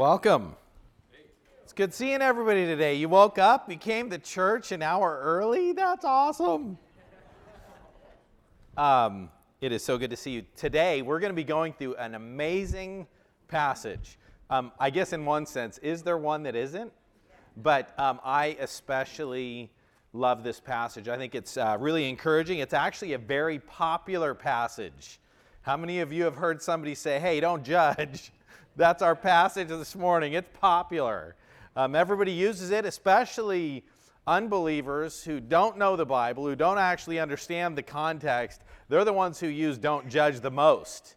Welcome. It's good seeing everybody today. You woke up, you came to church an hour early. That's awesome. Um, it is so good to see you. Today, we're going to be going through an amazing passage. Um, I guess, in one sense, is there one that isn't? But um, I especially love this passage. I think it's uh, really encouraging. It's actually a very popular passage. How many of you have heard somebody say, hey, don't judge? That's our passage this morning. It's popular. Um, everybody uses it, especially unbelievers who don't know the Bible, who don't actually understand the context. They're the ones who use don't judge the most.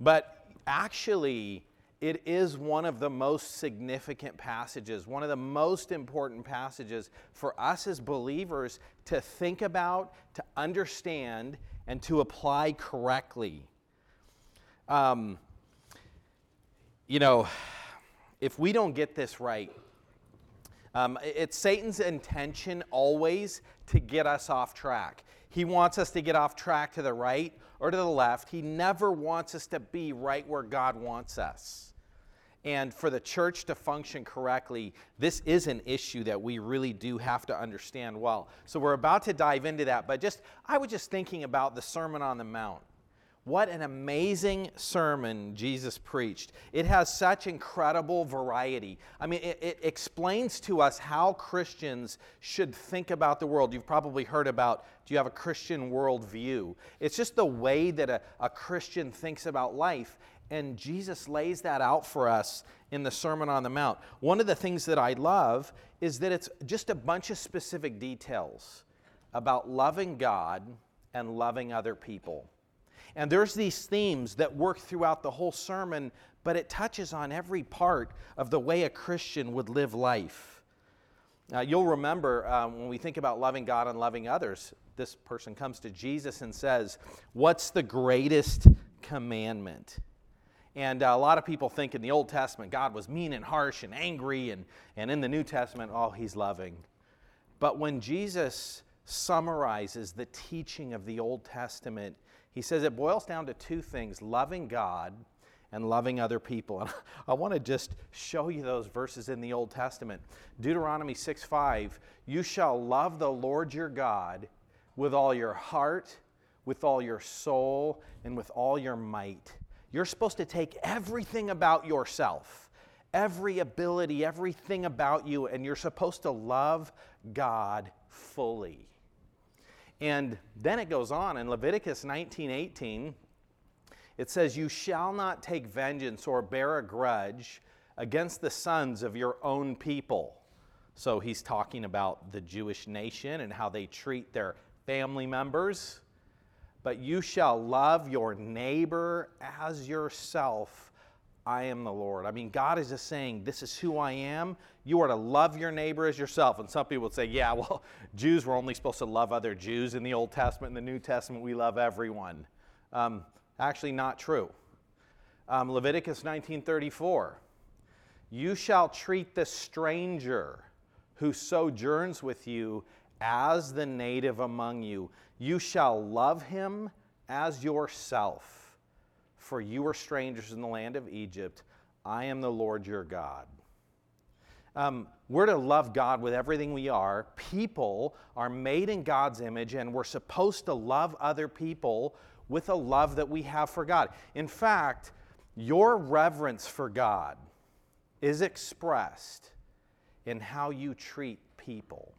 But actually, it is one of the most significant passages, one of the most important passages for us as believers to think about, to understand, and to apply correctly. Um, you know, if we don't get this right, um, it's Satan's intention always to get us off track. He wants us to get off track to the right or to the left. He never wants us to be right where God wants us. And for the church to function correctly, this is an issue that we really do have to understand well. So we're about to dive into that, but just I was just thinking about the Sermon on the Mount. What an amazing sermon Jesus preached. It has such incredible variety. I mean, it, it, explains to us how Christians should think about the world. You've probably heard about do you have a Christian worldview? It's just the way that a, a Christian thinks about life. And Jesus lays that out for us in the Sermon on the Mount. One of the things that I love is that it's just a bunch of specific details about loving God and loving other people. And there's these themes that work throughout the whole sermon, but it touches on every part of the way a Christian would live life. Now, you'll remember um, when we think about loving God and loving others, this person comes to Jesus and says, What's the greatest commandment? And uh, a lot of people think in the Old Testament God was mean and harsh and angry, and, and in the New Testament, oh, he's loving. But when Jesus summarizes the teaching of the Old Testament, he says it boils down to two things loving God and loving other people. And I want to just show you those verses in the Old Testament. Deuteronomy 6 5, you shall love the Lord your God with all your heart, with all your soul, and with all your might. You're supposed to take everything about yourself, every ability, everything about you, and you're supposed to love God fully. And then it goes on in Leviticus 19:18 it says you shall not take vengeance or bear a grudge against the sons of your own people. So he's talking about the Jewish nation and how they treat their family members. But you shall love your neighbor as yourself I am the Lord. I mean, God is just saying, This is who I am. You are to love your neighbor as yourself. And some people would say, Yeah, well, Jews were only supposed to love other Jews. In the Old Testament, in the New Testament, we love everyone. Um, actually, not true. Um, Leviticus 19:34. You shall treat the stranger who sojourns with you as the native among you. You shall love him as yourself for you are strangers in the land of Egypt. I am the Lord your God. Um, we're to love God with everything we are. People are made in God's image, and we're supposed to love other people with a love that we have for God. In fact, your reverence for God is expressed in how you treat people.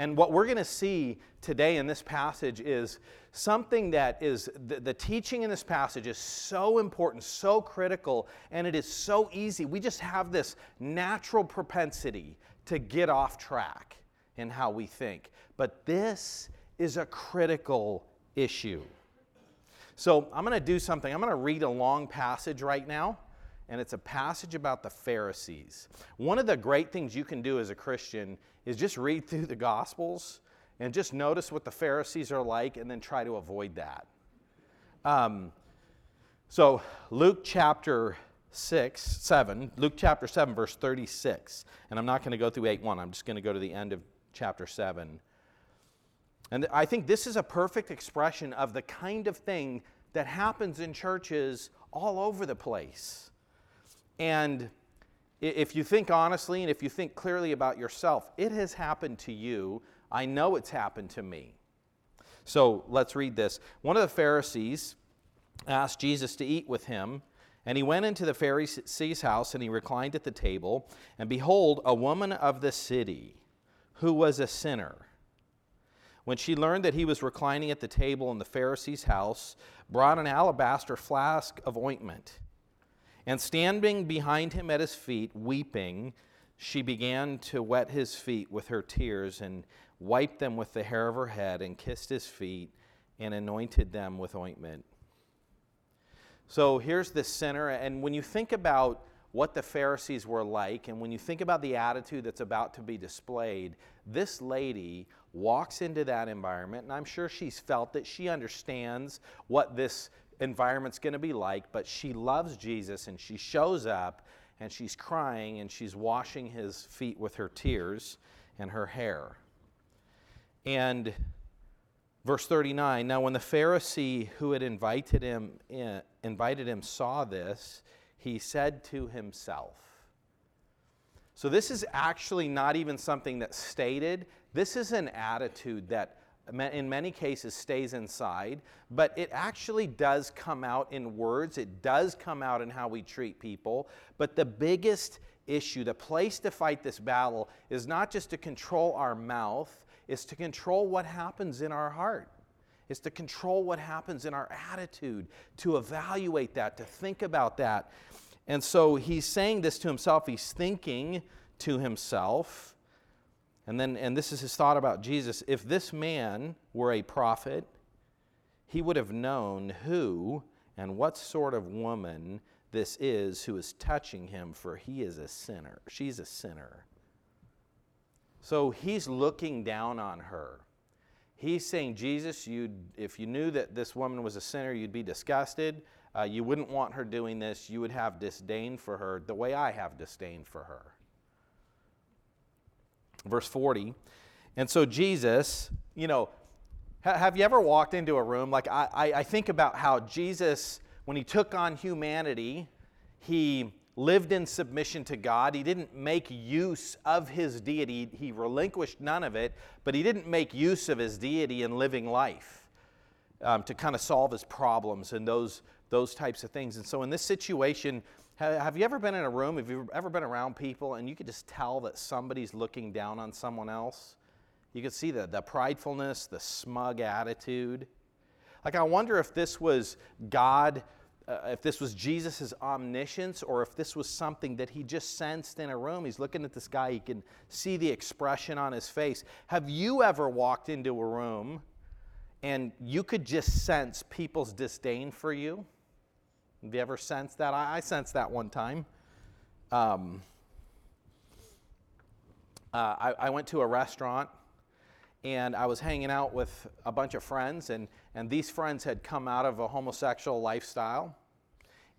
And what we're going to see today in this passage is something that is the, the, teaching in this passage is so important, so critical, and it is so easy. We just have this natural propensity to get off track in how we think. But this is a critical issue. So I'm going to do something. I'm going to read a long passage right now and it's a passage about the Pharisees. One of the great things you can do as a Christian is just read through the Gospels and just notice what the Pharisees are like and then try to avoid that. Um, so, Luke chapter 6, 7, Luke chapter 7, verse 36. And I'm not going to go through 8 1, I'm just going to go to the end of chapter 7. And I think this is a perfect expression of the kind of thing that happens in churches all over the place. And if you think honestly and if you think clearly about yourself, it has happened to you. I know it's happened to me. So let's read this. One of the Pharisees asked Jesus to eat with him. And he went into the Pharisee's house and he reclined at the table. And behold, a woman of the city who was a sinner. When she learned that he was reclining at the table in the Pharisee's house, brought an alabaster flask of ointment. And standing behind him at his feet, weeping, she began to wet his feet with her tears and wiped them with the hair of her head and kissed his feet and anointed them with ointment. So here's the sinner, and when you think about what the Pharisees were like, and when you think about the attitude that's about to be displayed, this lady walks into that environment, and I'm sure she's felt that she understands what this environment's going to be like, but she loves Jesus, and she shows up, and she's crying, and she's washing his feet with her tears and her hair. And Verse 39 Now, when the Pharisee who had invited him, in, invited him saw this, he said to himself, So, this is actually not even something that's stated. This is an attitude that, in many cases, stays inside, but it actually does come out in words. It does come out in how we treat people. But the biggest issue, the place to fight this battle, is not just to control our mouth is to control what happens in our heart, is to control what happens in our attitude, to evaluate that, to think about that. And so he's saying this to himself, he's thinking to himself. And then, and this is his thought about Jesus. If this man were a prophet, he would have known who and what sort of woman this is who is touching him, for he is a sinner. She's a sinner. So he's looking down on her. He's saying, Jesus, you if you knew that this woman was a sinner, you'd be disgusted. Uh, you wouldn't want her doing this. You would have disdain for her the way I have disdain for her. Verse 40. And so Jesus, you know, ha- have you ever walked into a room? Like, I, I, I think about how Jesus, when he took on humanity, he lived in submission to God. He didn't make use of his deity. He relinquished none of it, but he didn't make use of his deity in living life um, to kind of solve his problems and those, those types of things. And so, in this situation, have you ever been in a room, have you ever been around people, and you could just tell that somebody's looking down on someone else? You could see the, the pridefulness, the smug attitude. Like, I wonder if this was God uh, if this was Jesus' omniscience or if this was something that he just sensed in a room. He's looking at this guy, he can see the expression on his face. Have you ever walked into a room and you could just sense people's disdain for you? Have you ever sensed that? I, I sensed that one time. Um, uh, I, I went to a restaurant and I was hanging out with a bunch of friends, and, and these friends had come out of a homosexual lifestyle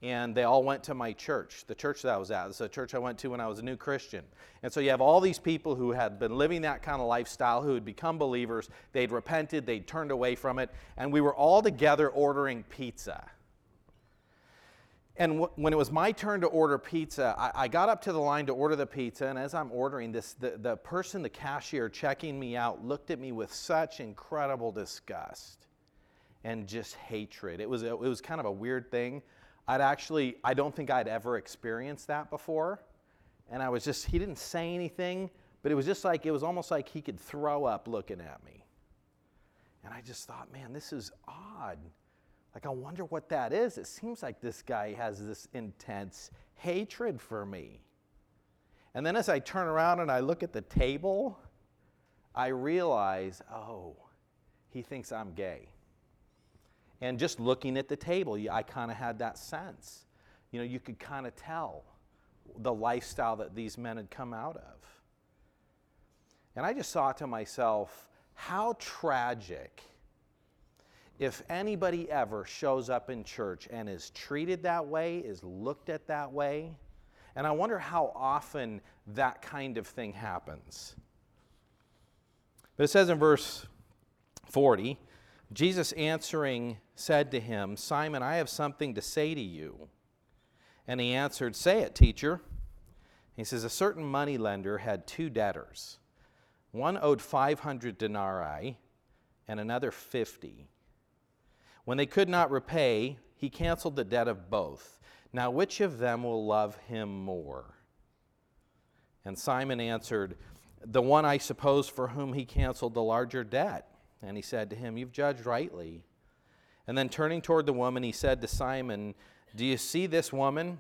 and they all went to my church, the church that I was at. It's a church I went to when I was a new Christian. And so you have all these people who had been living that kind of lifestyle, who had become believers. They'd repented, they'd turned away from it, and we were all together ordering pizza. And w- when it was my turn to order pizza, I-, I got up to the line to order the pizza, and as I'm ordering this, the, the person, the cashier checking me out, looked at me with such incredible disgust and just hatred. It was, it was kind of a weird thing I'd actually, I don't think I'd ever experienced that before. And I was just, he didn't say anything, but it was just like, it was almost like he could throw up looking at me. And I just thought, man, this is odd. Like, I wonder what that is. It seems like this guy has this intense hatred for me. And then as I turn around and I look at the table, I realize, oh, he thinks I'm gay. And just looking at the table, I kind of had that sense. You know, you could kind of tell the lifestyle that these men had come out of. And I just thought to myself, how tragic if anybody ever shows up in church and is treated that way, is looked at that way. And I wonder how often that kind of thing happens. But it says in verse 40 Jesus answering said to him, Simon, I have something to say to you. And he answered, Say it, teacher. He says, A certain money lender had two debtors. One owed 500 denarii and another 50. When they could not repay, he canceled the debt of both. Now, which of them will love him more? And Simon answered, The one, I suppose, for whom he canceled the larger debt. And he said to him, You've judged rightly. And then turning toward the woman, he said to Simon, Do you see this woman?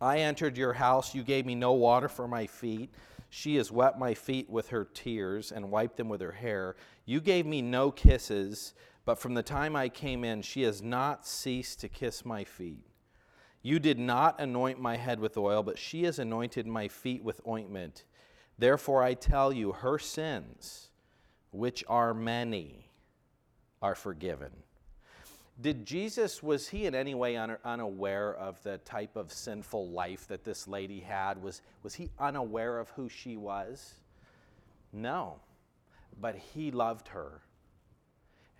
I entered your house. You gave me no water for my feet. She has wet my feet with her tears and wiped them with her hair. You gave me no kisses, but from the time I came in, she has not ceased to kiss my feet. You did not anoint my head with oil, but she has anointed my feet with ointment. Therefore, I tell you, her sins, which are many, are forgiven. Did Jesus, was he in any way un- unaware of the type of sinful life that this lady had? Was, was he unaware of who she was? No. But he loved her.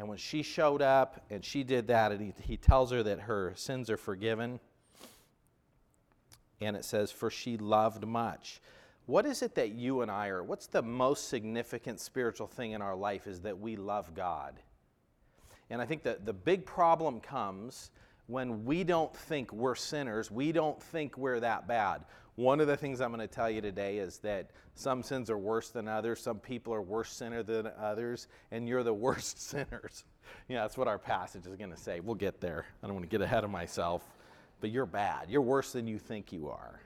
And when she showed up and she did that, and he, he tells her that her sins are forgiven, and it says, For she loved much. What is it that you and I are, what's the most significant spiritual thing in our life is that we love God? And I think that the big problem comes when we don't think we're sinners, we don't think we're that bad. One of the things I'm going to tell you today is that some sins are worse than others, some people are worse sinner than others, and you're the worst sinners. You know, that's what our passage is going to say. We'll get there. I don't want to get ahead of myself but you're bad. You're worse than you think you are.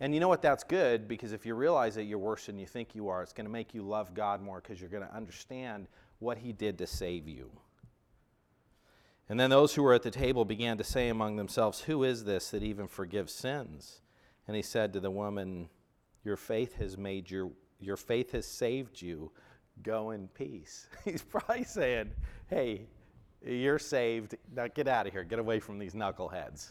and you know what? That's good because if you realize that you're worse than you think you are, it's going to make you love God more because you're going to understand what He did to save you. And then those who were at the table began to say among themselves, Who is this that even forgives sins? And he said to the woman, Your faith has made your your faith has saved you. Go in peace. He's probably saying, Hey, you're saved. Now get out of here. Get away from these knuckleheads.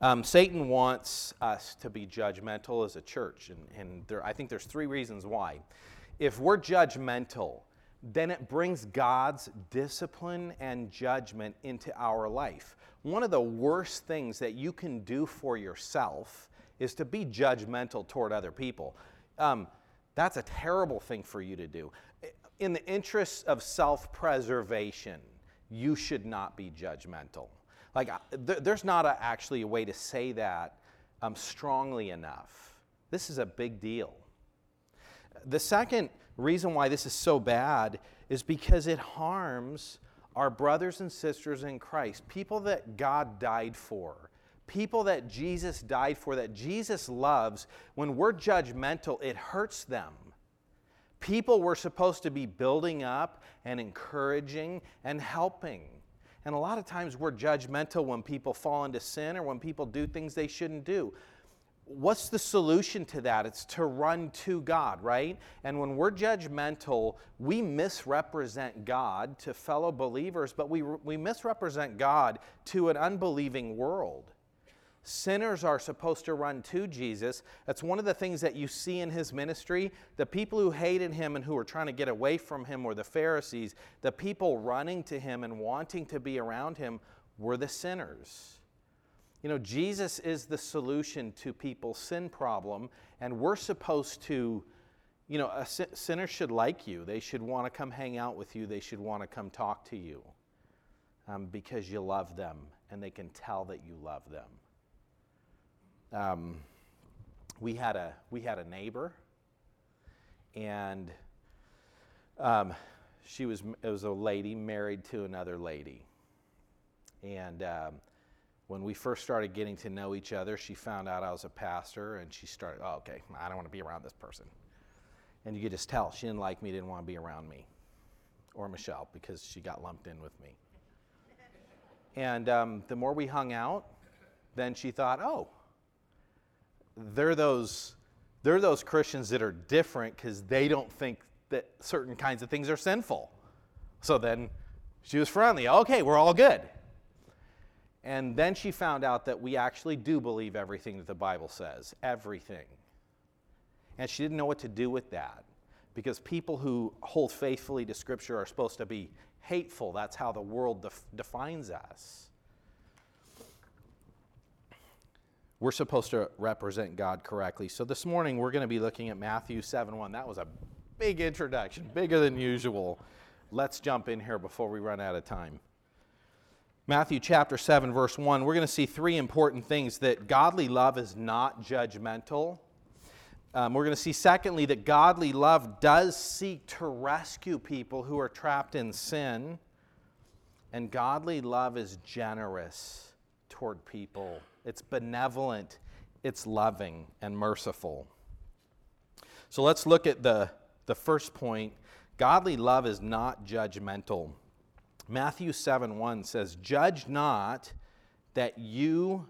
Um, Satan wants us to be judgmental as a church, and, and there, I think there's three reasons why. If we're judgmental, then it brings God's discipline and judgment into our life. One of the worst things that you can do for yourself is to be judgmental toward other people. Um, that's a terrible thing for you to do in the interests of self preservation, you should not be judgmental. Like, th- there's not a, actually a way to say that um, strongly enough. This is a big deal. The second reason why this is so bad is because it harms our brothers and sisters in Christ, people that God died for, people that Jesus died for, that Jesus loves. When we're judgmental, it hurts them people we're supposed to be building up and encouraging and helping. And a lot of times we're judgmental when people fall into sin or when people do things they shouldn't do. What's the solution to that? It's to run to God, right? And when we're judgmental, we misrepresent God to fellow believers, but we, we misrepresent God to an unbelieving world. Sinners are supposed to run to Jesus. That's one of the things that you see in his ministry. The people who hated him and who were trying to get away from him were the Pharisees. The people running to him and wanting to be around him were the sinners. You know, Jesus is the solution to people's sin problem, and we're supposed to, you know, a sinner should like you. They should want to come hang out with you. They should want to come talk to you um, because you love them and they can tell that you love them um, we had a we had a neighbor, and um, she was it was a lady married to another lady, and um, when we first started getting to know each other, she found out I was a pastor, and she started, oh, okay, I don't want to be around this person, and you could just tell she didn't like me, didn't want to be around me, or Michelle because she got lumped in with me. And um, the more we hung out, then she thought, oh, they're those they're those Christians that are different because they don't think that certain kinds of things are sinful. So then she was friendly. Okay, we're all good. And then she found out that we actually do believe everything that the Bible says, everything. And she didn't know what to do with that because people who hold faithfully to Scripture are supposed to be hateful. That's how the world def- defines us. We're supposed to represent God correctly. So this morning we're going to be looking at Matthew 7 1. That was a big introduction, bigger than usual. Let's jump in here before we run out of time. Matthew chapter 7, verse 1, we're going to see three important things that godly love is not judgmental. Um, we're going to see, secondly, that godly love does seek to rescue people who are trapped in sin. And godly love is generous toward people, it's benevolent, it's loving and merciful. So let's look at the, the first point godly love is not judgmental. Matthew 7 1 says, Judge not that you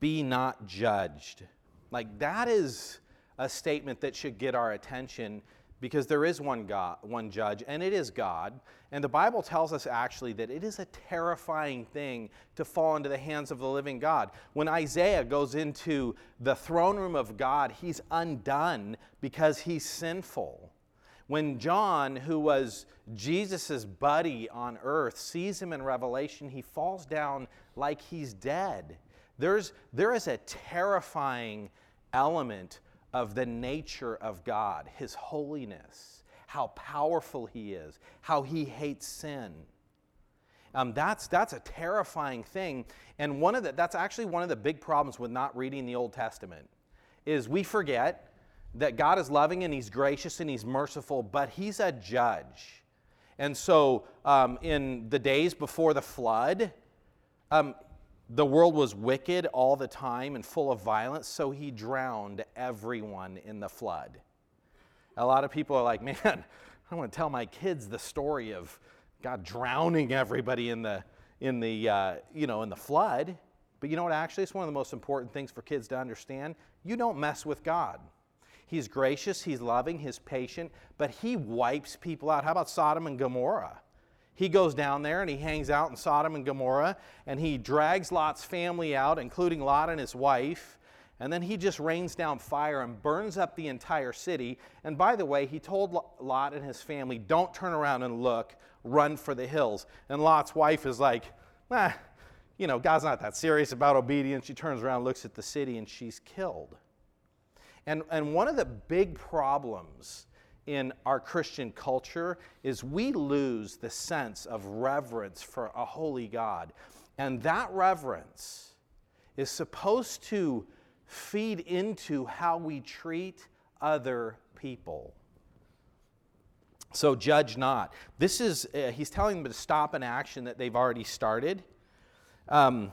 be not judged. Like, that is a statement that should get our attention because there is one God, one judge, and it is God. And the Bible tells us actually that it is a terrifying thing to fall into the hands of the living God. When Isaiah goes into the throne room of God, he's undone because he's sinful. When John, who was Jesus' buddy on earth, sees him in Revelation, he falls down like he's dead. There's, there is a terrifying element of the nature of God, His holiness, how powerful He is, how He hates sin. Um, that's, that's a terrifying thing. And one of the, that's actually one of the big problems with not reading the Old Testament is we forget that God is loving and He's gracious and He's merciful, but He's a judge. And so um, in the days before the flood, um, the world was wicked all the time and full of violence, so he drowned everyone in the flood. A lot of people are like, man, I want to tell my kids the story of God drowning everybody in the, in the, uh, you know, in the flood. But you know what? Actually, it's one of the most important things for kids to understand. You don't mess with God. He's gracious, He's loving, He's patient, but He wipes people out. How about Sodom and Gomorrah? He goes down there and he hangs out in Sodom and Gomorrah and he drags Lot's family out, including Lot and his wife. And then he just rains down fire and burns up the entire city. And by the way, he told Lot and his family, don't turn around and look, run for the hills. And Lot's wife is like, ah, you know, God's not that serious about obedience. She turns around, looks at the city, and she's killed. And, and one of the big problems in our Christian culture is we lose the sense of reverence for a holy God. And that reverence is supposed to feed into how we treat other people. So judge not. This is, uh, he's telling them to stop an action that they've already started. Um,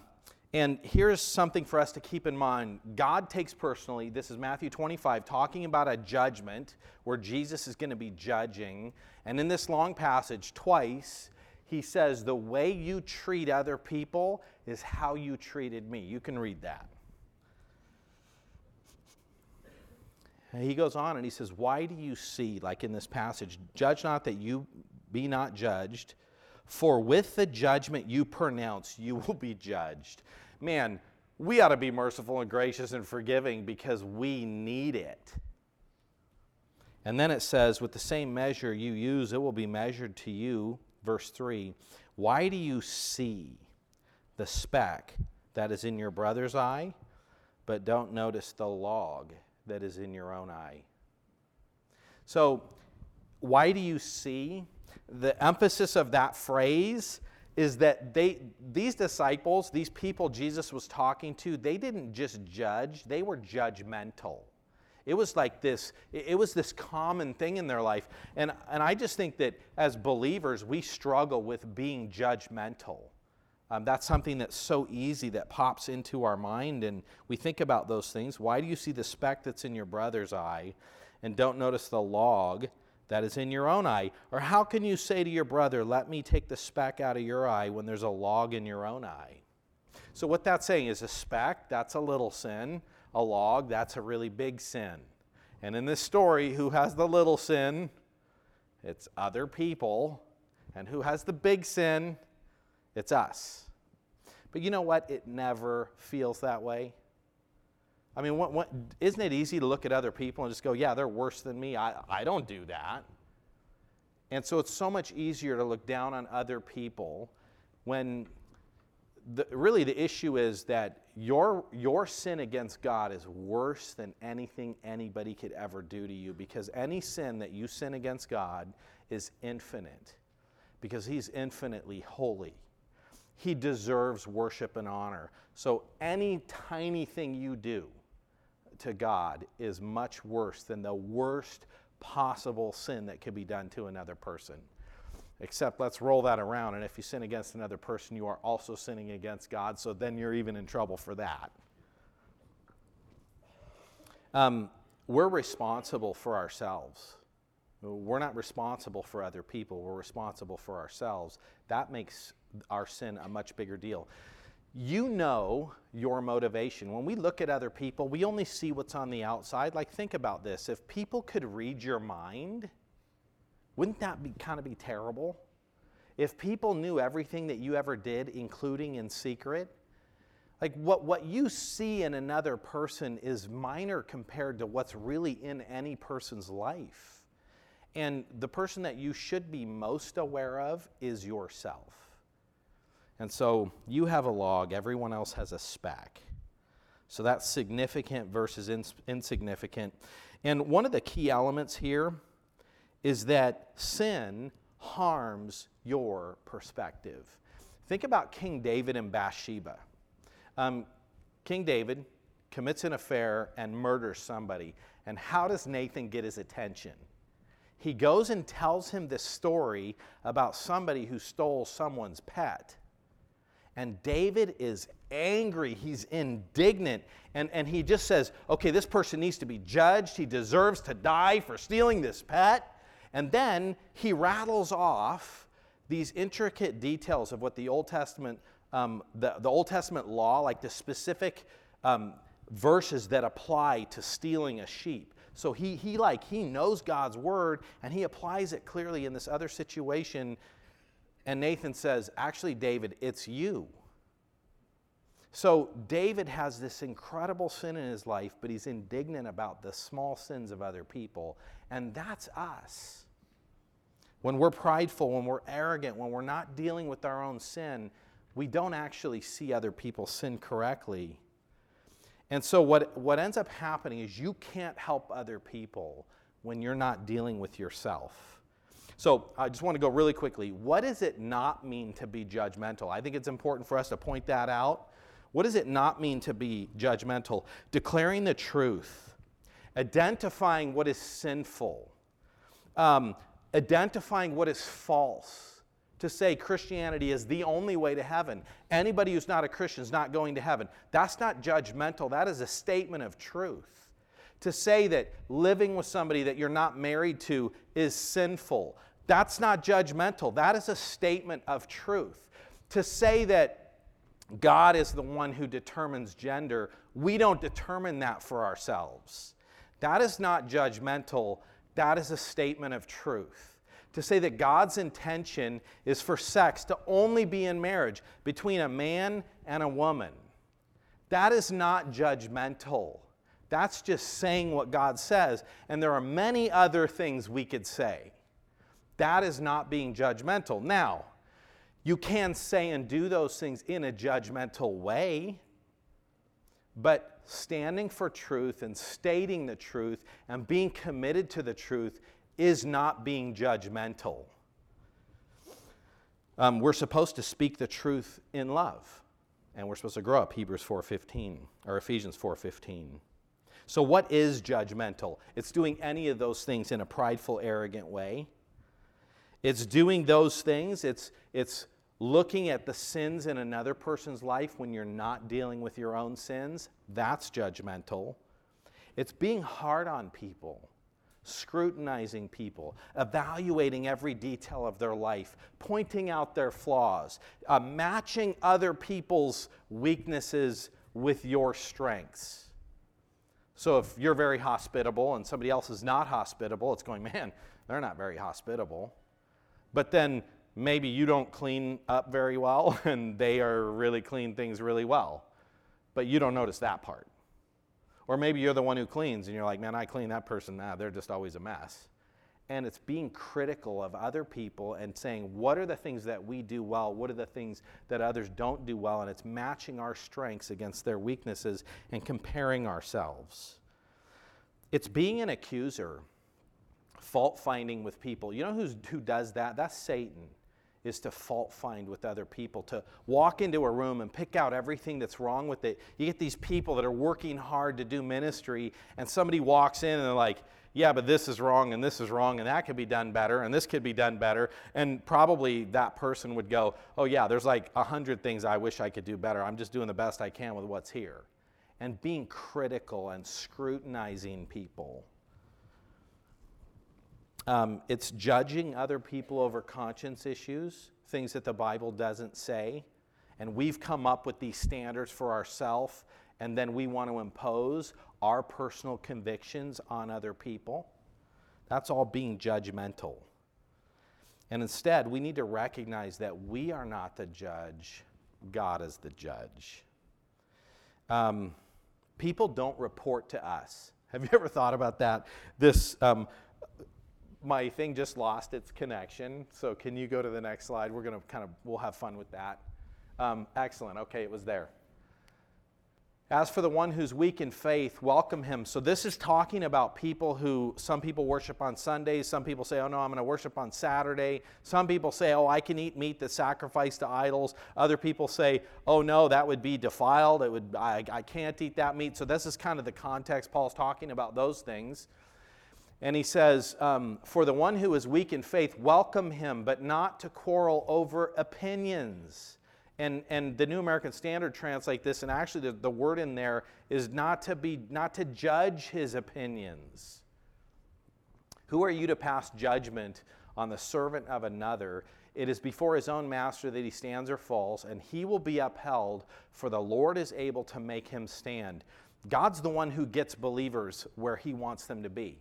and here's something for us to keep in mind God takes personally, this is Matthew 25, talking about a judgment where Jesus is going to be judging. And in this long passage, twice, he says, The way you treat other people is how you treated me. You can read that. And he goes on and he says, Why do you see, like in this passage, judge not that you be not judged? For with the judgment you pronounce, you will be judged. Man, we ought to be merciful and gracious and forgiving because we need it. And then it says, with the same measure you use, it will be measured to you. Verse 3 Why do you see the speck that is in your brother's eye, but don't notice the log that is in your own eye? So, why do you see? The emphasis of that phrase is that they these disciples these people jesus was talking to they didn't just judge they were judgmental. It was like this it was this common thing in their life. And, and i just think that as believers we struggle with being judgmental. Um, that's something that's so easy that pops into our mind and we think about those things. Why do you see the speck that's in your brother's eye and don't notice the log that is in your own eye? Or how can you say to your brother, Let me take the speck out of your eye when there's a log in your own eye? So, what that's saying is a speck, that's a little sin. A log, that's a really big sin. And in this story, who has the little sin? It's other people. And who has the big sin? It's us. But you know what? It never feels that way. I mean, what, what, isn't it easy to look at other people and just go, yeah, they're worse than me? I, I don't do that. And so it's so much easier to look down on other people when the, really the issue is that your, your sin against God is worse than anything anybody could ever do to you because any sin that you sin against God is infinite because He's infinitely holy. He deserves worship and honor. So any tiny thing you do to God is much worse than the worst possible sin that could be done to another person. Except let's roll that around, and if you sin against another person, you are also sinning against God, so then you're even in trouble for that. Um, we're responsible for ourselves. We're not responsible for other people, we're responsible for ourselves. That makes our sin a much bigger deal. You know your motivation. When we look at other people, we only see what's on the outside. Like, think about this if people could read your mind, wouldn't that be kind of be terrible? If people knew everything that you ever did, including in secret, like what, what you see in another person is minor compared to what's really in any person's life. And the person that you should be most aware of is yourself. And so you have a log, everyone else has a speck. So that's significant versus ins- insignificant. And one of the key elements here is that sin harms your perspective. Think about King David and Bathsheba. Um, King David commits an affair and murders somebody. And how does Nathan get his attention? He goes and tells him this story about somebody who stole someone's pet. And David is angry. He's indignant. And, and he just says, okay, this person needs to be judged. He deserves to die for stealing this pet. And then he rattles off these intricate details of what the Old Testament, um, the, the Old Testament law, like the specific um, verses that apply to stealing a sheep. So he, he like he knows God's word and he applies it clearly in this other situation and Nathan says, Actually, David, it's you. So David has this incredible sin in his life, but he's indignant about the small sins of other people. And that's us. When we're prideful, when we're arrogant, when we're not dealing with our own sin, we don't actually see other people sin correctly. And so, what, what ends up happening is you can't help other people when you're not dealing with yourself. So I just want to go really quickly. What does it not mean to be judgmental? I think it's important for us to point that out. What does it not mean to be judgmental? Declaring the truth, identifying what is sinful, um, identifying what is false. To say Christianity is the only way to heaven. Anybody who's not a Christian is not going to heaven. That's not judgmental, that is a statement of truth. To say that living with somebody that you're not married to is sinful, that's not judgmental. That is a statement of truth. To say that God is the one who determines gender, we don't determine that for ourselves. That is not judgmental. That is a statement of truth. To say that God's intention is for sex to only be in marriage between a man and a woman, that is not judgmental. That's just saying what God says. And there are many other things we could say. That is not being judgmental. Now, you can say and do those things in a judgmental way, but standing for truth and stating the truth and being committed to the truth is not being judgmental. Um, we're supposed to speak the truth in love, and we're supposed to grow up. Hebrews 4:15 or Ephesians 4:15. So, what is judgmental? It's doing any of those things in a prideful, arrogant way. It's doing those things. It's, it's looking at the sins in another person's life when you're not dealing with your own sins. That's judgmental. It's being hard on people, scrutinizing people, evaluating every detail of their life, pointing out their flaws, uh, matching other people's weaknesses with your strengths. So if you're very hospitable and somebody else is not hospitable, it's going, man, they're not very hospitable. But then maybe you don't clean up very well and they are really clean things really well. But you don't notice that part. Or maybe you're the one who cleans and you're like, man, I clean that person. Nah, they're just always a mess. and it's being critical of other people and saying, what are the things that we do well? What are the things that others don't do well? And it's matching our strengths against their weaknesses and comparing ourselves. It's being an accuser, fault finding with people. You know who's, who does that? That's Satan is to fault find with other people, to walk into a room and pick out everything that's wrong with it. You get these people that are working hard to do ministry, and somebody walks in and they're like, yeah, but this is wrong and this is wrong and that could be done better and this could be done better. And probably that person would go, oh, yeah, there's like a hundred things I wish I could do better. I'm just doing the best I can with what's here. And being critical and scrutinizing people. Um, it's judging other people over conscience issues, things that the Bible doesn't say. And we've come up with these standards for ourselves, and then we want to impose our personal convictions on other people. That's all being judgmental. And instead, we need to recognize that we are not the judge, God is the judge. Um, people don't report to us. Have you ever thought about that? This, um, my thing just lost its connection. So can you go to the next slide? We're going to kind of, we'll have fun with that. Um, excellent. Okay, it was there. As for the one who's weak in faith, welcome him. So, this is talking about people who, some people worship on Sundays. Some people say, oh no, I'm going to worship on Saturday. Some people say, oh, I can eat meat that's sacrificed to idols. Other people say, oh no, that would be defiled. It would, I, I can't eat that meat. So, this is kind of the context. Paul's talking about those things. And he says, um, For the one who is weak in faith, welcome him, but not to quarrel over opinions. And, and the New American Standard translate this, and actually the, the word in there is not to be not to judge his opinions. Who are you to pass judgment on the servant of another? It is before his own master that he stands or falls, and he will be upheld, for the Lord is able to make him stand. God's the one who gets believers where he wants them to be.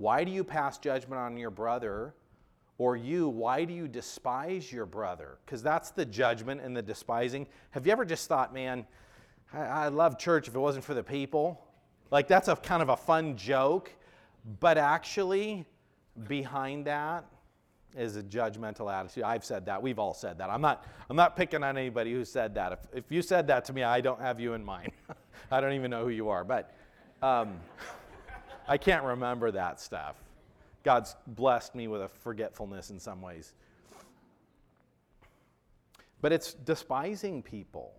Why do you pass judgment on your brother or you, why do you despise your brother? Because that's the judgment and the despising. Have you ever just thought, man, I, I love church if it wasn't for the people? Like that's a kind of a fun joke, but actually, behind that is a judgmental attitude. I've said that. We've all said that. I'm not, I'm not picking on anybody who said that. If, if you said that to me, I don't have you in mind. I don't even know who you are, but um, I can't remember that stuff. God's blessed me with a forgetfulness in some ways. But it's despising people.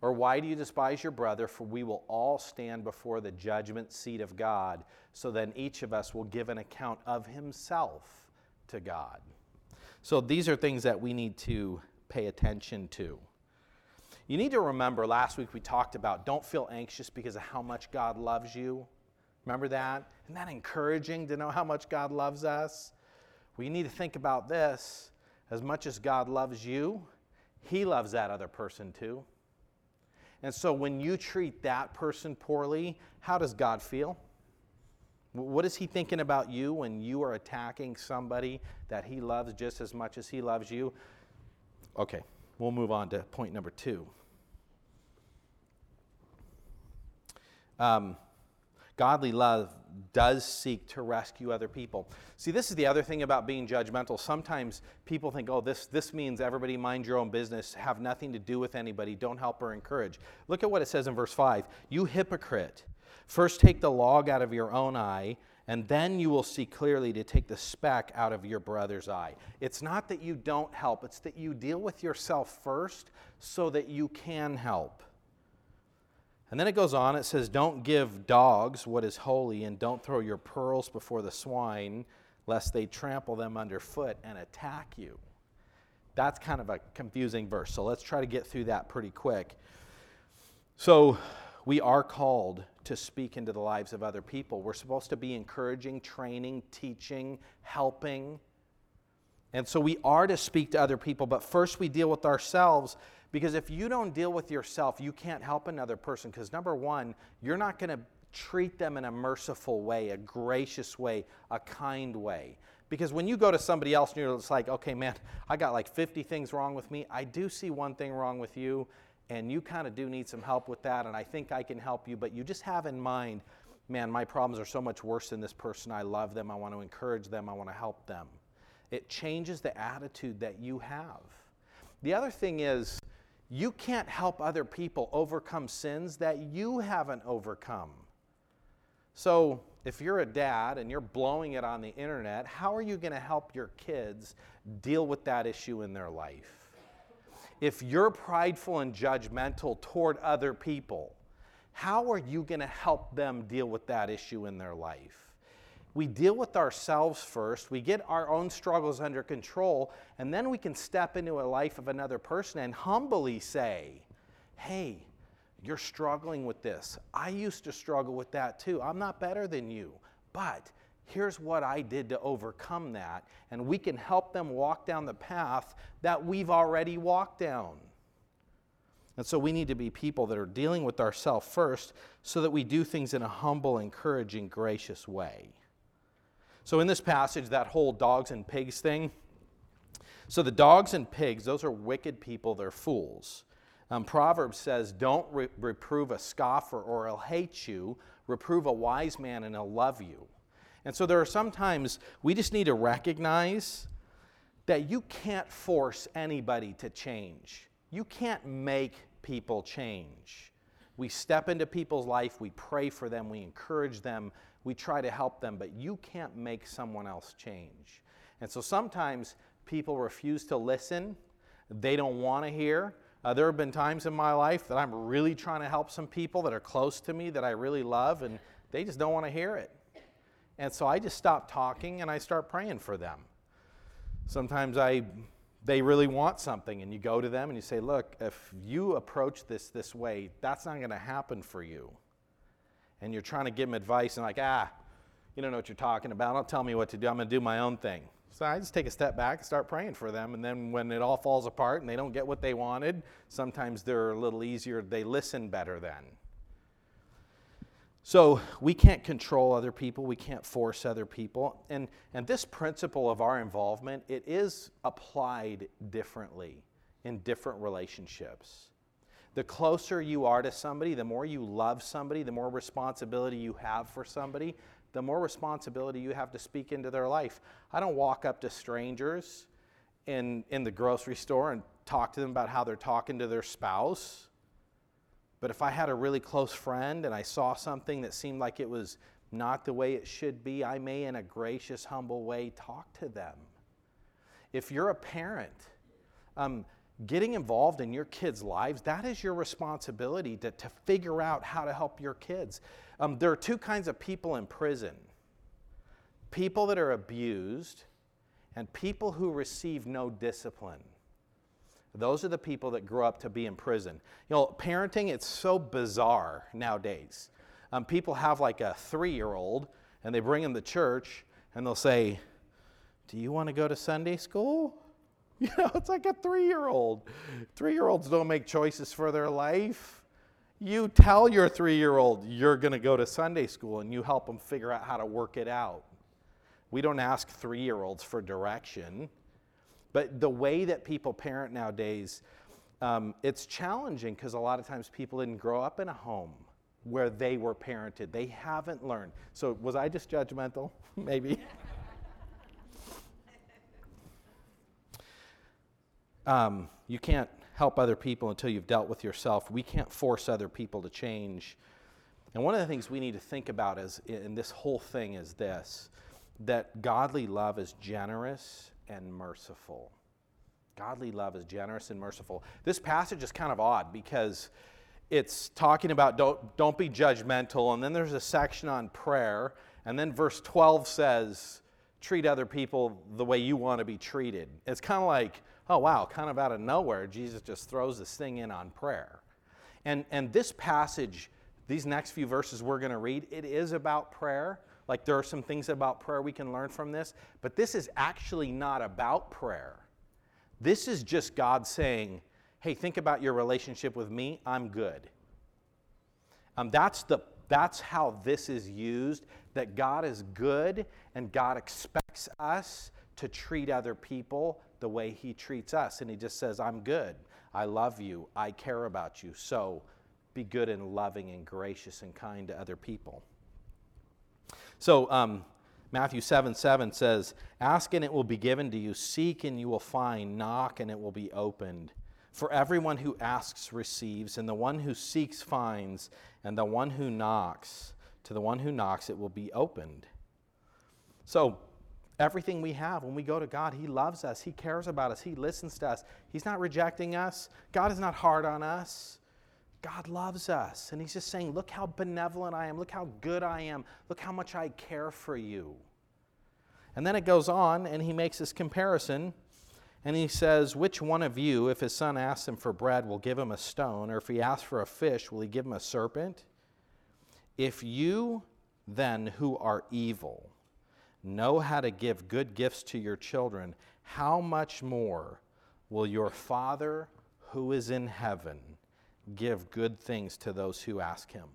Or why do you despise your brother? For we will all stand before the judgment seat of God. So then each of us will give an account of himself to God. So these are things that we need to pay attention to. You need to remember last week we talked about don't feel anxious because of how much God loves you. Remember that? Isn't that encouraging to know how much God loves us? We need to think about this. As much as God loves you, He loves that other person too. And so when you treat that person poorly, how does God feel? What is He thinking about you when you are attacking somebody that He loves just as much as He loves you? Okay, we'll move on to point number two. Um, Godly love does seek to rescue other people. See, this is the other thing about being judgmental. Sometimes people think, oh, this, this means everybody mind your own business, have nothing to do with anybody, don't help or encourage. Look at what it says in verse 5 You hypocrite, first take the log out of your own eye, and then you will see clearly to take the speck out of your brother's eye. It's not that you don't help, it's that you deal with yourself first so that you can help. And then it goes on, it says, Don't give dogs what is holy, and don't throw your pearls before the swine, lest they trample them underfoot and attack you. That's kind of a confusing verse. So let's try to get through that pretty quick. So we are called to speak into the lives of other people. We're supposed to be encouraging, training, teaching, helping. And so we are to speak to other people, but first we deal with ourselves because if you don't deal with yourself, you can't help another person. Because number one, you're not going to treat them in a merciful way, a gracious way, a kind way. Because when you go to somebody else and you're just like, okay, man, I got like 50 things wrong with me. I do see one thing wrong with you, and you kind of do need some help with that, and I think I can help you. But you just have in mind man, my problems are so much worse than this person. I love them. I want to encourage them. I want to help them. It changes the attitude that you have. The other thing is, you can't help other people overcome sins that you haven't overcome. So, if you're a dad and you're blowing it on the internet, how are you going to help your kids deal with that issue in their life? If you're prideful and judgmental toward other people, how are you going to help them deal with that issue in their life? We deal with ourselves first, we get our own struggles under control, and then we can step into a life of another person and humbly say, Hey, you're struggling with this. I used to struggle with that too. I'm not better than you, but here's what I did to overcome that. And we can help them walk down the path that we've already walked down. And so we need to be people that are dealing with ourselves first so that we do things in a humble, encouraging, gracious way. So in this passage, that whole dogs and pigs thing, so the dogs and pigs, those are wicked people, they're fools. Um, Proverbs says, Don't re- reprove a scoffer or he'll hate you. Reprove a wise man and he'll love you. And so there are sometimes we just need to recognize that you can't force anybody to change. You can't make people change. We step into people's life, we pray for them, we encourage them, we try to help them, but you can't make someone else change. And so sometimes people refuse to listen, they don't want to hear. Uh, there have been times in my life that I'm really trying to help some people that are close to me that I really love, and they just don't want to hear it. And so I just stop talking and I start praying for them. Sometimes I they really want something and you go to them and you say, "Look, if you approach this this way, that's not going to happen for you." And you're trying to give them advice and like, "Ah, you don't know what you're talking about. Don't tell me what to do. I'm going to do my own thing." So I just take a step back and start praying for them. And then when it all falls apart and they don't get what they wanted, sometimes they're a little easier. They listen better then. So we can't control other people, we can't force other people. And, and this principle of our involvement, it is applied differently in different relationships. The closer you are to somebody, the more you love somebody, the more responsibility you have for somebody, the more responsibility you have to speak into their life. I don't walk up to strangers in, in the grocery store and talk to them about how they're talking to their spouse. But if I had a really close friend and I saw something that seemed like it was not the way it should be, I may, in a gracious, humble way, talk to them. If you're a parent, um, getting involved in your kids' lives, that is your responsibility to, to figure out how to help your kids. Um, there are two kinds of people in prison people that are abused and people who receive no discipline. Those are the people that grow up to be in prison. You know, parenting, it's so bizarre nowadays. Um, people have like a three year old and they bring him to church and they'll say, Do you want to go to Sunday school? You know, it's like a three year old. Three year olds don't make choices for their life. You tell your three year old you're going to go to Sunday school and you help them figure out how to work it out. We don't ask three year olds for direction. But the way that people parent nowadays, um, it's challenging because a lot of times people didn't grow up in a home where they were parented. They haven't learned. So, was I just judgmental? Maybe. Um, you can't help other people until you've dealt with yourself. We can't force other people to change. And one of the things we need to think about is in this whole thing is this that godly love is generous and merciful. Godly love is generous and merciful. This passage is kind of odd because it's talking about don't, don't be judgmental, and then there's a section on prayer, and then verse 12 says, treat other people the way you want to be treated. It's kind of like, oh, wow, kind of out of nowhere, Jesus just throws this thing in on prayer. And, and this passage, these next few verses we're going to read, it is about prayer. Like there are some things about prayer we can learn from this, but this is actually not about prayer. This is just God saying, hey, think about your relationship with me, I'm good. Um, that's, the, that's how this is used, that God is good and God expects us to treat other people the way he treats us. And he just says, I'm good. I love you. I care about you. So be good and loving and gracious and kind to other people. So, um, Matthew 7 7 says, Ask and it will be given to you, seek and you will find, knock and it will be opened. For everyone who asks receives, and the one who seeks finds, and the one who knocks, to the one who knocks it will be opened. So, everything we have, when we go to God, He loves us, He cares about us, He listens to us. He's not rejecting us, God is not hard on us. God loves us. And He's just saying, Look how benevolent I am. Look how good I am. Look how much I care for you. And then it goes on, and He makes this comparison. And He says, Which one of you, if his son asks him for bread, will give him a stone? Or if he asks for a fish, will he give him a serpent? If you then, who are evil, know how to give good gifts to your children, how much more will your Father who is in heaven? give good things to those who ask him.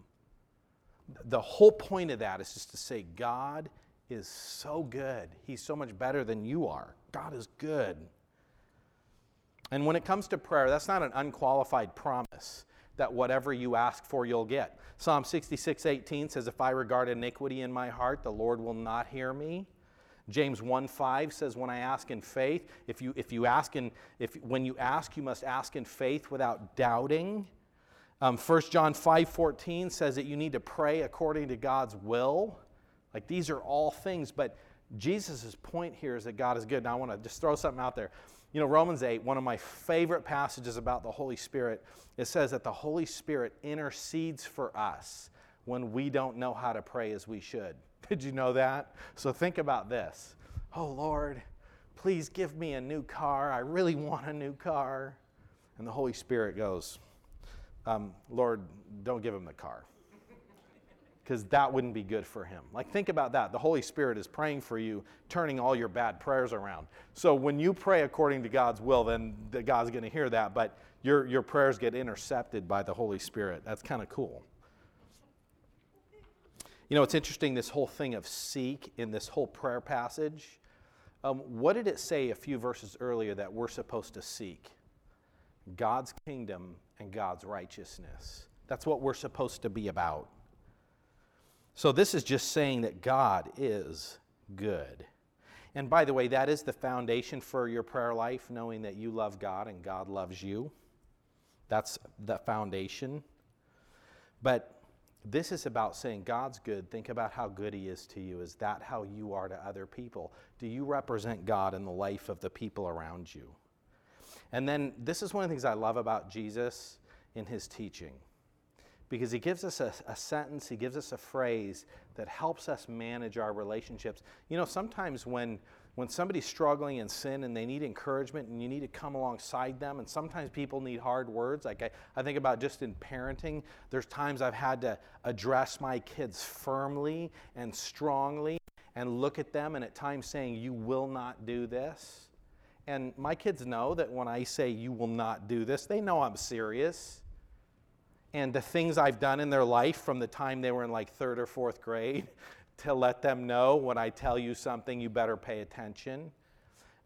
The whole point of that is just to say, God is so good. He's so much better than you are. God is good. And when it comes to prayer, that's not an unqualified promise that whatever you ask for, you'll get. Psalm 66 18 says, If I regard iniquity in my heart, the Lord will not hear me. James 1 5 says, When I ask in faith, if you, if you ask in, if, when you ask, you must ask in faith without doubting. Um, 1 John 5:14 says that you need to pray according to God's will. Like these are all things, but Jesus' point here is that God is good. Now I want to just throw something out there. You know, Romans 8, one of my favorite passages about the Holy Spirit, it says that the Holy Spirit intercedes for us when we don't know how to pray as we should. Did you know that? So think about this. Oh Lord, please give me a new car. I really want a new car. And the Holy Spirit goes, um, Lord, don't give him the car. Because that wouldn't be good for him. Like, think about that. The Holy Spirit is praying for you, turning all your bad prayers around. So, when you pray according to God's will, then God's going to hear that, but your, your prayers get intercepted by the Holy Spirit. That's kind of cool. You know, it's interesting this whole thing of seek in this whole prayer passage. Um, what did it say a few verses earlier that we're supposed to seek? God's kingdom and God's righteousness. That's what we're supposed to be about. So, this is just saying that God is good. And by the way, that is the foundation for your prayer life, knowing that you love God and God loves you. That's the foundation. But this is about saying God's good. Think about how good He is to you. Is that how you are to other people? Do you represent God in the life of the people around you? And then this is one of the things I love about Jesus in his teaching. Because he gives us a, a, sentence, he gives us a phrase that helps us manage our relationships. You know, sometimes when, when somebody's struggling in sin and they need encouragement and you need to come alongside them, and sometimes people need hard words. Like I, I think about just in parenting, there's times I've had to address my kids firmly and strongly and look at them and at times saying, You will not do this. And my kids know that when I say you will not do this, they know I'm serious. And the things I've done in their life from the time they were in like third or fourth grade to let them know when I tell you something, you better pay attention.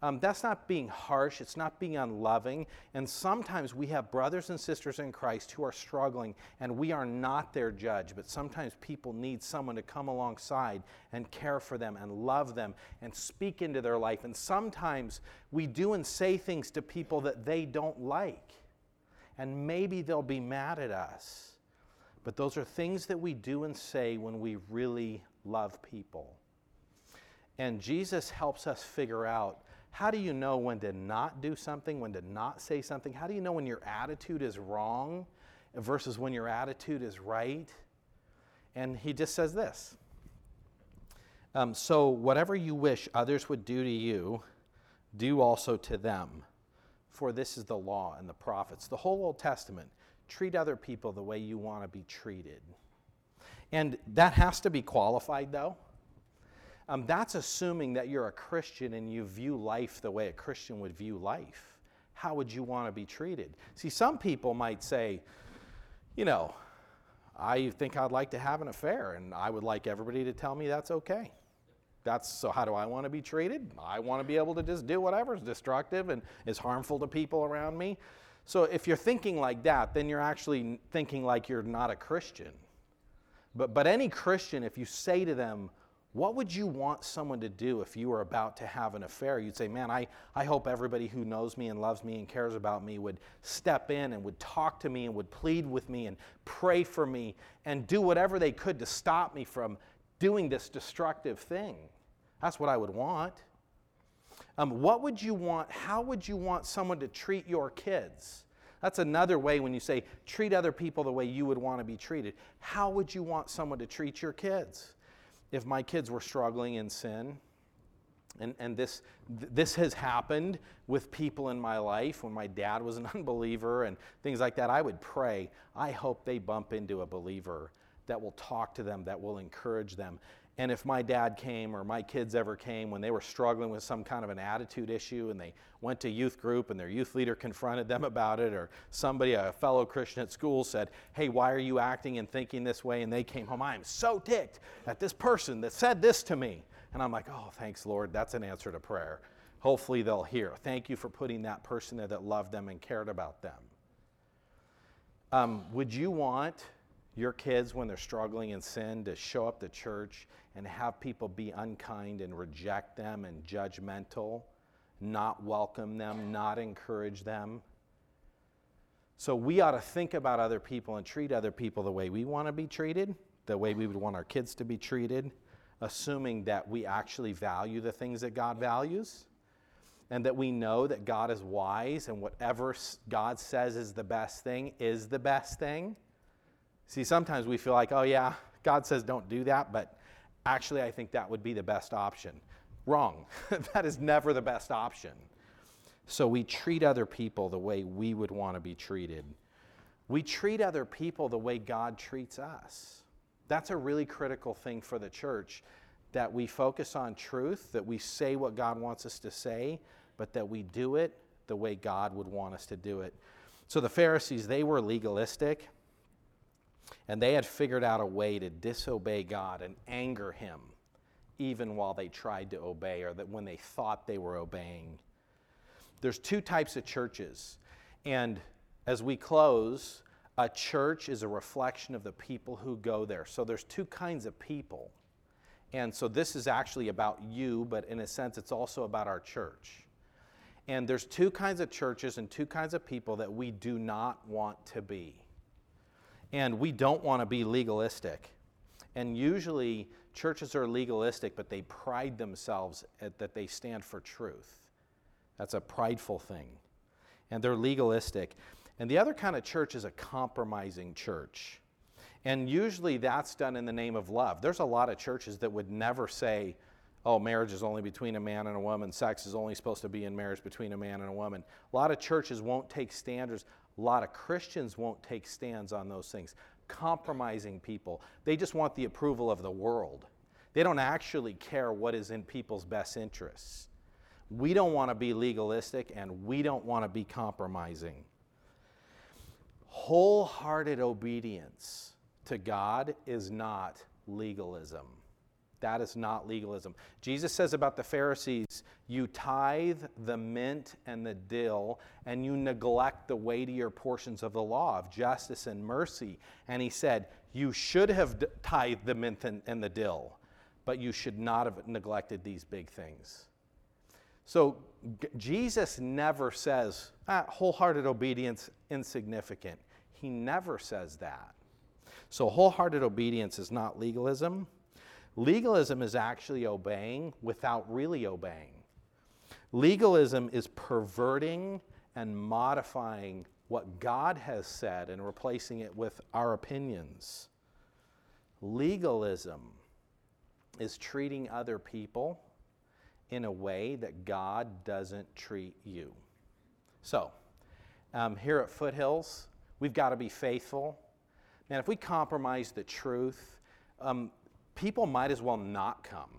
Um, that's not being harsh, it's not being unloving. And sometimes we have brothers and sisters in Christ who are struggling, and we are not their judge. But sometimes people need someone to come alongside and care for them and love them and speak into their life. And sometimes we do and say things to people that they don't like. And maybe they'll be mad at us. But those are things that we do and say when we really love people. And Jesus helps us figure out how do you know when to not do something, when to not say something? How do you know when your attitude is wrong versus when your attitude is right? And he just says this um, So, whatever you wish others would do to you, do also to them. For this is the law and the prophets. The whole Old Testament. Treat other people the way you want to be treated. And that has to be qualified, though. Um, that's assuming that you're a Christian and you view life the way a Christian would view life. How would you want to be treated? See, some people might say, you know, I think I'd like to have an affair and I would like everybody to tell me that's okay. That's so how do I want to be treated? I want to be able to just do whatever is destructive and is harmful to people around me. So if you're thinking like that, then you're actually thinking like you're not a Christian. But, but any Christian, if you say to them, What would you want someone to do if you were about to have an affair? You'd say, Man, I, I hope everybody who knows me and loves me and cares about me would step in and would talk to me and would plead with me and pray for me and do whatever they could to stop me from doing this destructive thing. That's what I would want. Um, what would you want? How would you want someone to treat your kids? That's another way when you say treat other people the way you would want to be treated. How would you want someone to treat your kids? if my kids were struggling in sin, and, and this, this has happened with people in my life when my dad was an unbeliever and things like that, I would pray, I hope they bump into a believer that will talk to them, that will encourage them. And if my dad came or my kids ever came when they were struggling with some kind of an attitude issue and they went to youth group and their youth leader confronted them about it, or somebody, a fellow Christian at school, said, Hey, why are you acting and thinking this way? And they came home, I am so ticked at this person that said this to me. And I'm like, Oh, thanks, Lord. That's an answer to prayer. Hopefully they'll hear. Thank you for putting that person there that loved them and cared about them. Um, would you want your kids, when they're struggling in sin, to show up to church and have people be unkind and reject them and judgmental, not welcome them, not encourage them. So we ought to think about other people and treat other people the way we want to be treated, the way we would want our kids to be treated, assuming that we actually value the things that God values and that we know that God is wise and whatever God says is the best thing is the best thing. See, sometimes we feel like, oh, yeah, God says don't do that, but actually, I think that would be the best option. Wrong. that is never the best option. So we treat other people the way we would want to be treated. We treat other people the way God treats us. That's a really critical thing for the church that we focus on truth, that we say what God wants us to say, but that we do it the way God would want us to do it. So the Pharisees, they were legalistic. And they had figured out a way to disobey God and anger him, even while they tried to obey or that when they thought they were obeying. There's two types of churches. And as we close, a church is a reflection of the people who go there. So there's two kinds of people. And so this is actually about you, but in a sense, it's also about our church. And there's two kinds of churches and two kinds of people that we do not want to be. And we don't want to be legalistic. And usually, churches are legalistic, but they pride themselves at, that they stand for truth. That's a prideful thing. And they're legalistic. And the other kind of church is a compromising church. And usually that's done in the name of love. There's a lot of churches that would never say, oh, marriage is only between a man and a woman, sex is only supposed to be in marriage between a man and a woman. A lot of churches won't take standards. A lot of Christians won't take stands on those things. Compromising people. They just want the approval of the world. They don't actually care what is in people's best interests. We don't want to be legalistic and we don't want to be compromising. Wholehearted obedience to God is not legalism. That is not legalism. Jesus says about the Pharisees, you tithe the mint and the dill, and you neglect the weightier portions of the law of justice and mercy. And he said, You should have tithed the mint and, and the dill, but you should not have neglected these big things. So G- Jesus never says, ah, wholehearted obedience insignificant. He never says that. So wholehearted obedience is not legalism. Legalism is actually obeying without really obeying. Legalism is perverting and modifying what God has said and replacing it with our opinions. Legalism is treating other people in a way that God doesn't treat you. So, um, here at Foothills, we've got to be faithful. Man, if we compromise the truth, um, people might as well not come.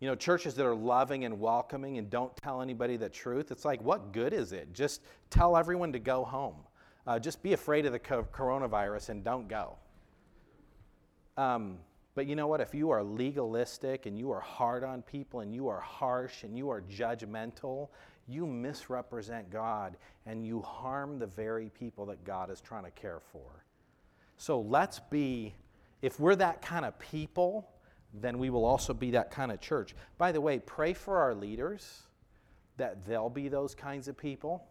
You know, churches that are loving and welcoming and don't tell anybody the truth, it's like, what good is it? Just tell everyone to go home. Uh, just be afraid of the coronavirus and don't go. Um, but you know what? If you are legalistic and you are hard on people and you are harsh and you are judgmental, you misrepresent God and you harm the very people that God is trying to care for. So let's be if we're that kind of people, then we will also be that kind of church. By the way, pray for our leaders that they'll be those kinds of people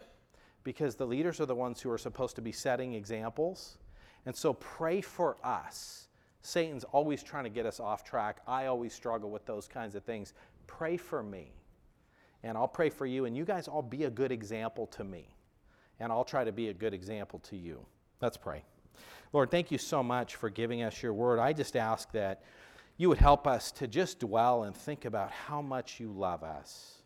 because the leaders are the ones who are supposed to be setting examples. And so pray for us. Satan's always trying to get us off track. I always struggle with those kinds of things. Pray for me. And I'll pray for you, and you guys all be a good example to me. And I'll try to be a good example to you. Let's pray. Lord, thank you so much for giving us your word. I just ask that you would help us to just dwell and think about how much you love us.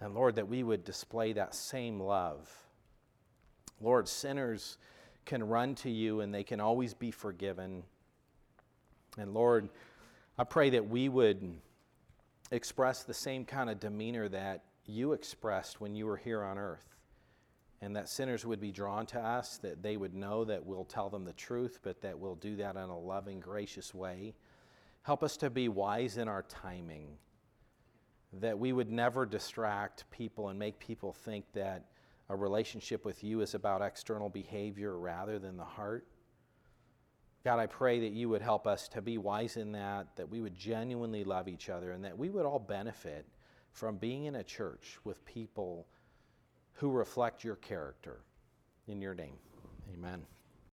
And Lord, that we would display that same love. Lord, sinners can run to you and they can always be forgiven. And Lord, I pray that we would express the same kind of demeanor that you expressed when you were here on earth. And that sinners would be drawn to us, that they would know that we'll tell them the truth, but that we'll do that in a loving, gracious way. Help us to be wise in our timing, that we would never distract people and make people think that a relationship with you is about external behavior rather than the heart. God, I pray that you would help us to be wise in that, that we would genuinely love each other, and that we would all benefit from being in a church with people who reflect your character. In your name, amen.